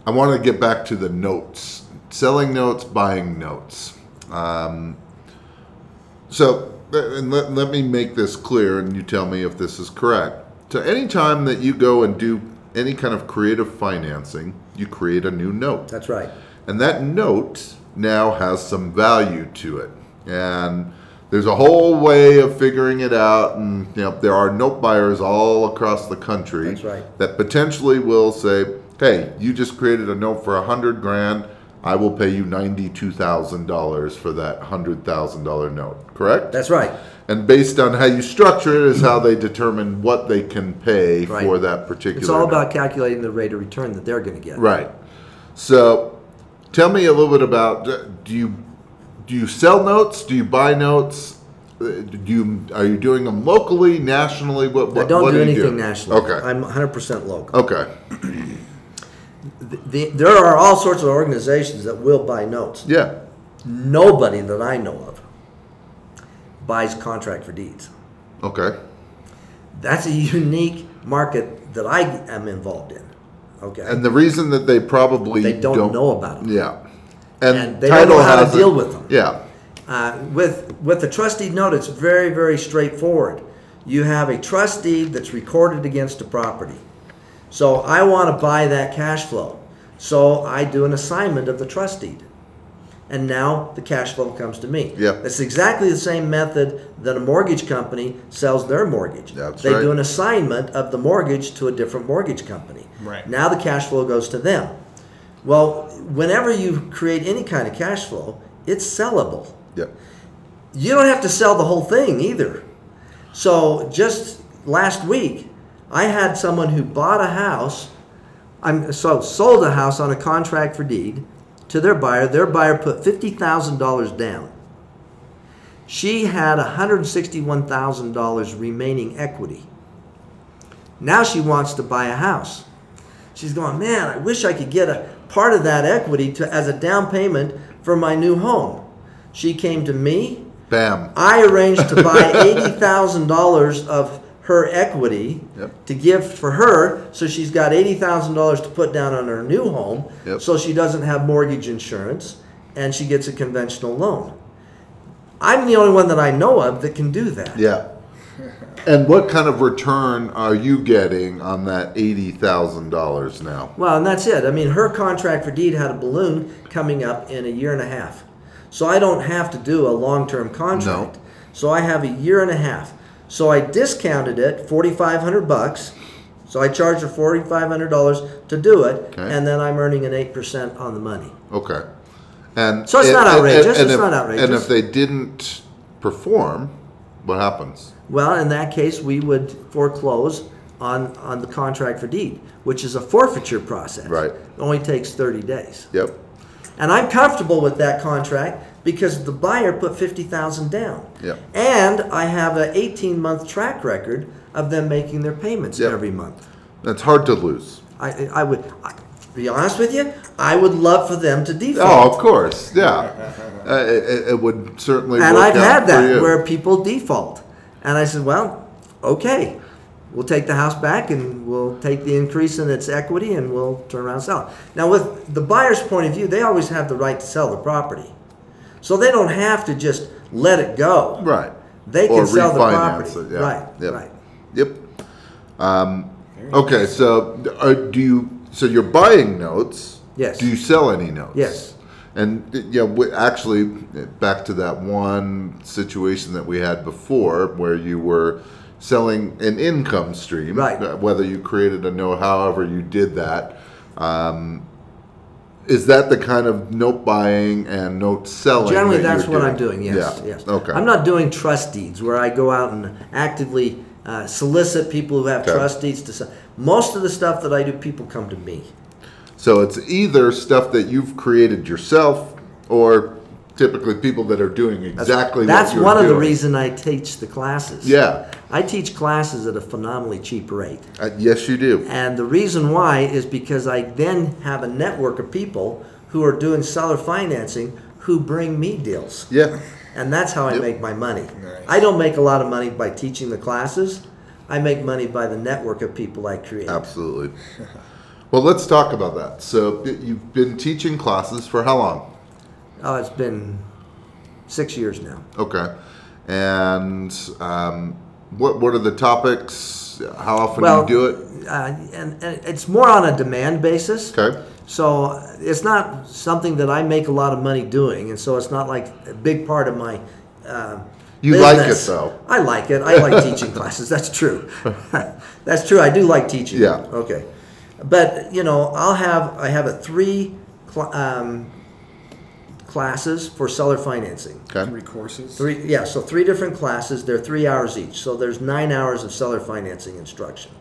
I want to get back to the notes, selling notes, buying notes. Um, so, and let, let me make this clear, and you tell me if this is correct. So, anytime that you go and do any kind of creative financing, you create a new note. That's right. And that note now has some value to it. And there's a whole way of figuring it out. And you know, there are note buyers all across the country That's right. that potentially will say, hey, you just created a note for a hundred grand. I will pay you ninety-two thousand dollars for that hundred thousand dollar note. Correct? That's right. and based on how you structure it is how they determine what they can pay Right. for that particular. It's all note. about calculating the rate of return that they're going to get. Right. So, tell me a little bit about do you do you sell notes? Do you buy notes? Uh, Do you are you doing them locally, nationally? What, what I don't what do you anything nationally. Okay. I'm 100% local. okay. The, the, there are all sorts of organizations that will buy notes. Yeah. Nobody that I know of buys contract for deeds. Okay. That's a unique market that I am involved in. Okay. And the reason that they probably They don't know about 'em. Yeah. And, And they don't know how to deal with them. Yeah. Uh, with with the trust deed note, it's very very straightforward. You have a trust deed that's recorded against a property. So I want to buy that cash flow. So I do an assignment of the trust deed. And now the cash flow comes to me. Yeah. It's exactly the same method that a mortgage company sells their mortgage. That's they right. do an assignment of the mortgage to a different mortgage company. Right. Now the cash flow goes to them. Well, whenever you create any kind of cash flow, it's sellable Yeah. you don't have to sell the whole thing either. So just last week, I had someone who bought a house I'm so sold a house on a contract for deed to their buyer. Their buyer put fifty thousand dollars down. She had $161,000 remaining equity. Now she wants to buy a house. She's going, man, I wish I could get a part of that equity to, as a down payment for my new home. She came to me. Bam. I arranged to buy $80,000 of her equity Yep. to give for her so she's got $80,000 to put down on her new home Yep. so she doesn't have mortgage insurance and she gets a conventional loan. I'm the only one that I know of that can do that. Yeah. And what kind of return are you getting on that eighty thousand dollars now? Well, and that's it. I mean, her contract for deed had a balloon coming up in a year and a half. So I don't have to do a long term contract. No. So I have a year and a half. So I discounted it, forty five hundred bucks. So I charged her forty five hundred dollars to do it, Okay. and then I'm earning an eight percent on the money. Okay. And So it's and- not and- outrageous, and it's if- not outrageous. And if they didn't perform, what happens? Well, in that case, we would foreclose on on the contract for deed, which is a forfeiture process. Right. It only takes thirty days. Yep. And I'm comfortable with that contract because the buyer put fifty thousand down. Yep. And I have an eighteen month track record of them making their payments Yep. every month. That's hard to lose. I, I would, I, be honest with you, I would love for them to default. Oh, of course. Yeah. Uh, it, it- it would certainly and I've had that where people default. And I said, well, okay, we'll take the house back and we'll take the increase in its equity and we'll turn around and sell it. Now, with the buyer's point of view, they always have the right to sell the property. So they don't have to just let it go. Right. They can Or sell the property. it, yeah. Right, Yep. right. Yep. Um, okay, so uh, do you? So you're buying notes. Yes. Do you sell any notes? Yes. And yeah, w- actually, back to that one situation that we had before, where you were selling an income stream, Right. uh, Whether you created a note, however you did that, um, is that the kind of note buying and note selling? Generally, that that's what I'm doing. Yes, Yeah. yes. Okay. I'm not doing trust deeds where I go out and actively uh, solicit people who have Okay. trust deeds to sell. Most of the stuff that I do, people come to me. So it's either stuff that you've created yourself, or typically people that are doing exactly That's what you're one of the reason I teach the classes. Yeah. I teach classes at a phenomenally cheap rate. Uh, yes, you do. And the reason why is because I then have a network of people who are doing seller financing who bring me deals. Yeah. And that's how I Yep. make my money. I don't make a lot of money by teaching the classes. I make money by the network of people I create. Absolutely. Well, let's talk about that. So you've been teaching classes for how long? Oh, it's been six years now. Okay. And um, what what are the topics? How often Well, do you do it? Uh, and, and it's more on a demand basis. Okay. So it's not something that I make a lot of money doing, and so it's not like a big part of my. Uh, You like it, business. though. I like it. I like teaching classes. That's true. That's true. I do like teaching. Yeah. Okay. But you know, I'll have I have a three um, classes for seller financing. Okay. Three courses. Three, yeah, so three different classes. They're three hours each. So there's nine hours of seller financing instruction,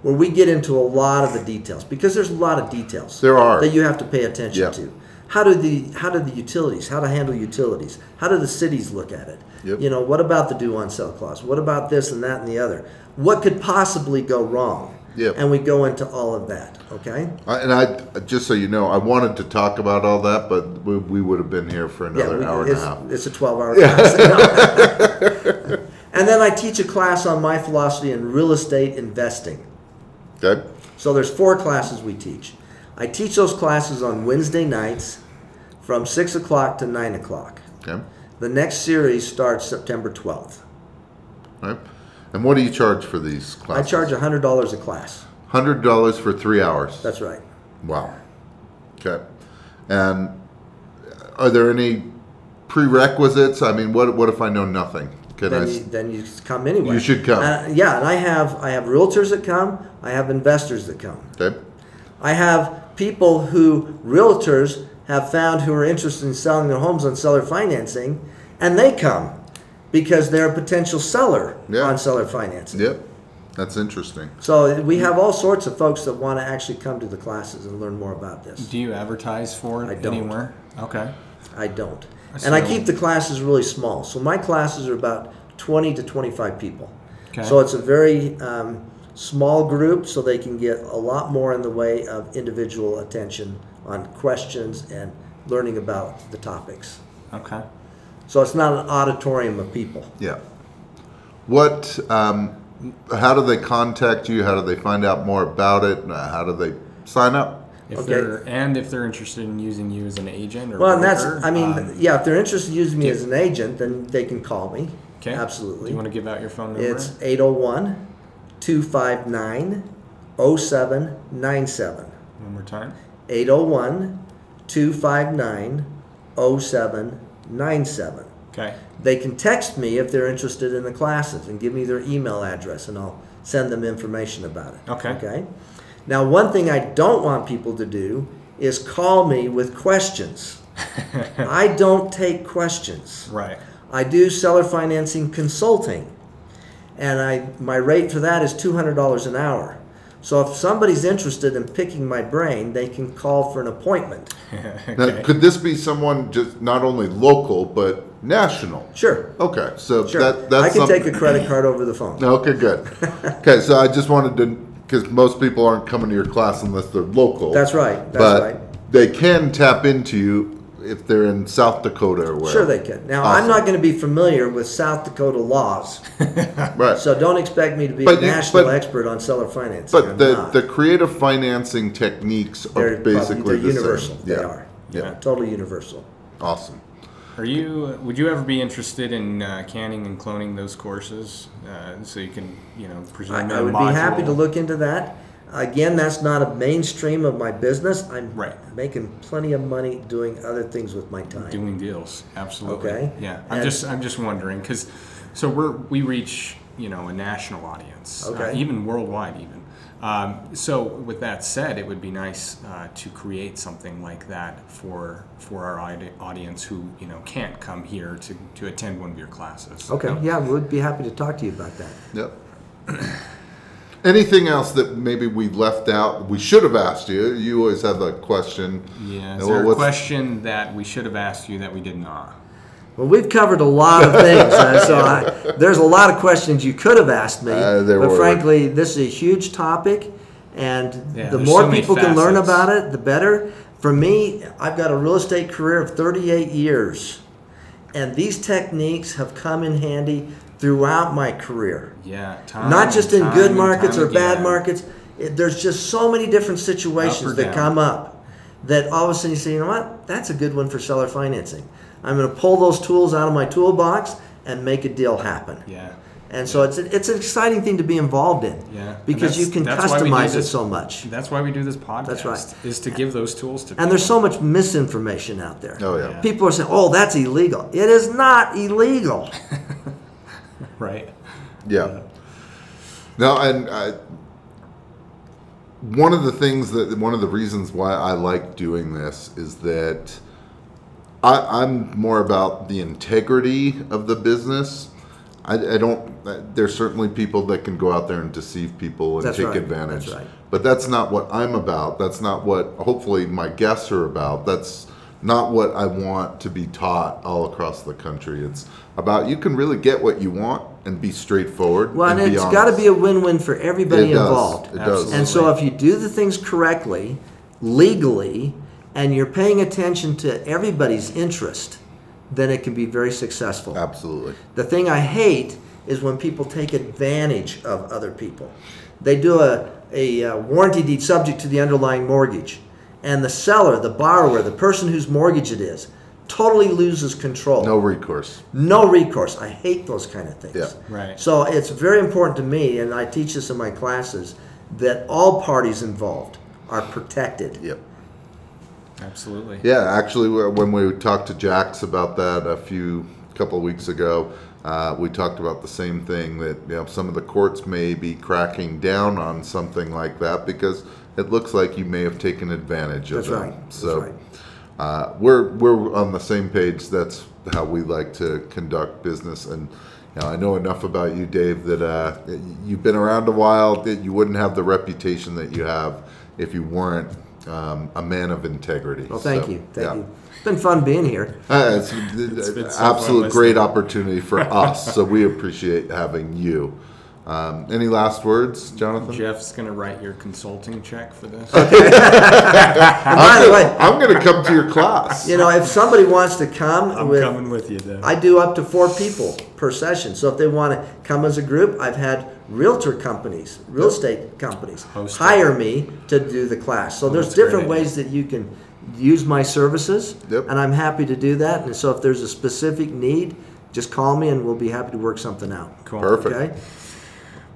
where we get into a lot of the details because there's a lot of details There are. that you have to pay attention Yeah. to. How do the how do the utilities? How to handle utilities? How do the cities look at it? Yep. You know, what about the due on sale clause? What about this and that and the other? What could possibly go wrong? Yep. And we go into all of that. Okay. I- And I, just so you know, I wanted to talk about all that, but we, we would have been here for another we- hour and it's, a half. It's a 12 hour class. and then I teach a class on my philosophy in real estate investing. Okay. So there's four classes we teach. I teach those classes on Wednesday nights from 6 o'clock to 9 o'clock. Okay. The next series starts September 12th. Right. And what do you charge for these classes? I classes? charge $100 a class. hundred dollars for three hours. That's right. Wow. Okay. And are there any prerequisites? I mean, what what if I know nothing? Can I? Then s- you, then you come anyway. You should come. Uh, yeah, and I have I have realtors that come. I have investors that come. Okay. I have people who realtors have found who are interested in selling their homes on seller financing, and they come because they're a potential seller Yeah. on seller financing. Yep. That's interesting. So we have all sorts of folks that want to actually come to the classes and learn more about this. Do you advertise for I it don't. anywhere? Okay. I don't. And I keep the classes really small. So my classes are about 20 to 25 people. Okay. So it's a very um, small group so they can get a lot more in the way of individual attention on questions and learning about the topics. Okay. So it's not an auditorium of people. Yeah. What? Um, how do they contact you? How do they find out more about it? Uh, How do they sign up? If Okay. they're and if they're interested in using you as an agent or Well, and that's, I mean, um, yeah, if they're interested in using me do- as an agent, then they can call me. okay. absolutely. Do you want to give out your phone number? It's 801 259 0797. One more time. 801 259 0797. Okay. They can text me if they're interested in the classes and give me their email address and I'll send them information about it. Okay. Okay. Now, one thing I don't want people to do is call me with questions. I don't take questions. Right. I do seller financing consulting, and I my rate for that is two hundred dollars an hour. So if somebody's interested in picking my brain, they can call for an appointment. Now, could this be someone just not only local but national? Sure, Okay, so sure. that that's I can something- take a credit card over the phone. Okay, good. okay, so I just wanted to because most people aren't coming to your class unless they're local. That's right. That's but right. they can tap into you if they're in South Dakota or where. Sure, they can. Now I'm not going to be familiar with South Dakota laws, Right. so don't expect me to be But a you- national but- expert on seller financing. But I'm the, not. the creative financing techniques they're are basically probably, they're the universal. same. They yeah. are. Yeah. totally universal. Awesome. Are you? Would you ever be interested in uh, canning and cloning those courses, uh, so you can, you know, presume I, in I a would be happy to look into that. Again, that's not a mainstream of my business. I'm Right. making plenty of money doing other things with my time. doing deals. Absolutely. Okay. Yeah. I'm And- just I'm just wondering because so we're we reach you know a national audience, uh, Okay. even worldwide even. Um, so with that said, it would be nice uh, to create something like that for for our audience who you know can't come here to, to attend one of your classes. Okay, yeah, we'd be happy to talk to you about that. Yep. Anything else that maybe we left out? We should have asked you. You always have a question. Yeah. Is there a question that we should have asked you that we did not? Well, we've covered a lot of things, uh, so I, there's a lot of questions you could have asked me. Uh, there but were. frankly, this is a huge topic, and Yeah, the more so people can learn about it, the better. For me, I've got a real estate career of 38 years, and these techniques have come in handy throughout my career. Yeah. Time Not just in time good markets time or bad again. markets. It, there's just so many different situations that down. come up that all of a sudden you say, you know what, that's a good one for seller financing. I'm going to pull those tools out of my toolbox and make a deal happen. Yeah. And so it's it's an exciting thing to be involved in. Yeah. Because you can that's why we do customize it so much. That's why we do this podcast. That's right. Is to give those tools to And there's so much misinformation out there. Oh yeah. Yeah. People are saying, "Oh, that's illegal." It is not illegal. right. Yeah. No, and I, one of the things that one of the reasons why I like doing this is that I, I'm more about the integrity of the business. I, I don't. Uh, there's certainly people that can go out there and deceive people and That's take right. advantage. That's right. But that's not what I'm about. That's not what hopefully my guests are about. That's not what I want to be taught all across the country. It's about you can really get what you want and be straightforward. Well, and, and it's got to be a win-win for everybody It does. involved. It does. And so if you do the things correctly, legally, and you're paying attention to everybody's interest, then it can be very successful. Absolutely. The thing I hate is when people take advantage of other people. They do a, a uh, warranty deed subject to the underlying mortgage, and the seller, the borrower, the person whose mortgage it is, totally loses control. No recourse. No recourse. I hate those kind of things. Yeah. Right. So it's very important to me, and I teach this in my classes, that all parties involved are protected. Yep. Absolutely. Yeah, actually, when we talked to Jax about that a few couple of weeks ago, uh, we talked about the same thing that you know some of the courts may be cracking down on something like that because it looks like you may have taken advantage of That's them. right. That's So right. uh, we're we're on the same page. That's how we like to conduct business, and Now I know enough about you, Dave, that uh, you've been around a while. That you wouldn't have the reputation that you have if you weren't um, a man of integrity. Well, thank So, you. Thank yeah. you. It's been fun being here. Uh, it's been an so absolute great opportunity for us. So we appreciate having you. Um, any last words, Jonathan? Jeff's gonna write your consulting check for this. And by the way, I'm going to come to your class. you know, if somebody wants to come I'm with, coming with you, Dave. I do up to four people per session. So if they want to come as a group, I've had realtor companies, real estate companies Host it. hire me to do the class. So there's that's great different ways that you can use my services, Yep. and I'm happy to do that. And so if there's a specific need, just call me and we'll be happy to work something out. cool. Perfect. Okay?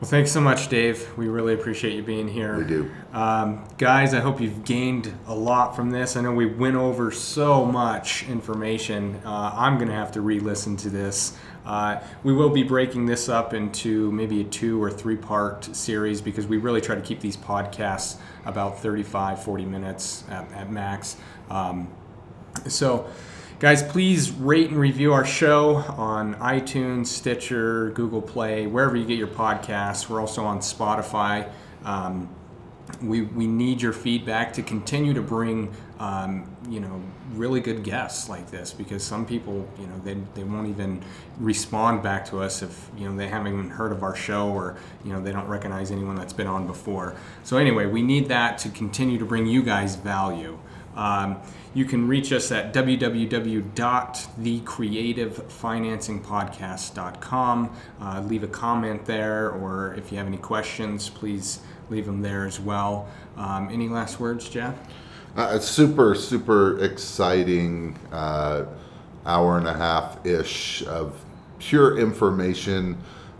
Well, thanks so much, Dave. We really appreciate you being here. We do. Um, guys, I hope you've gained a lot from this. I know we went over so much information. Uh, I'm going to have to re listen to this. Uh, we will be breaking this up into maybe a two or three part series because we really try to keep these podcasts about 35, 40 minutes at, at max. Um, so, guys, please rate and review our show on iTunes, Stitcher, Google Play, wherever you get your podcasts. We're also on Spotify. Um, we, we need your feedback to continue to bring um, you know really good guests like this because some people you know they, they won't even respond back to us if you know they haven't even heard of our show or you know they don't recognize anyone that's been on before so anyway we need that to continue to bring you guys value um, you can reach us at www.thecreativefinancingpodcast.com. Uh, leave a comment there, or if you have any questions, please leave them there as well. Um, any last words, Jeff? Uh, super, super exciting uh, hour and a half ish of pure information.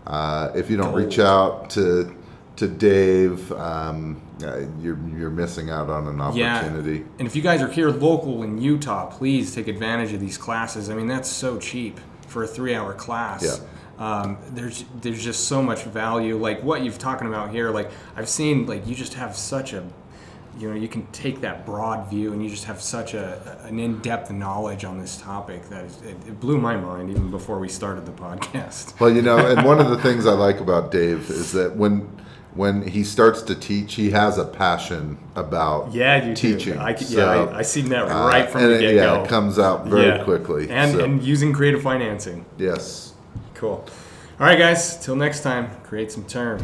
Uh, if you don't reach out to to Dave, um, uh, you're you're missing out on an opportunity. Yeah. And if you guys are here local in Utah, please take advantage of these classes. I mean, that's so cheap for a three-hour class. Yeah. Um, there's there's just so much value. Like what you've talking about here. Like I've seen. Like you just have such a you know you can take that broad view and you just have such a an in-depth knowledge on this topic that is, it, it blew my mind even before we started the podcast Well, you know, and one of the things I like about Dave is that when when he starts to teach, he has a passion about yeah you teaching. do. I, So, yeah I, I seen that uh, right from and the it- get-go Yeah, it comes out very Yeah. quickly. and so, and using creative financing yes. cool all right guys till next time create some terms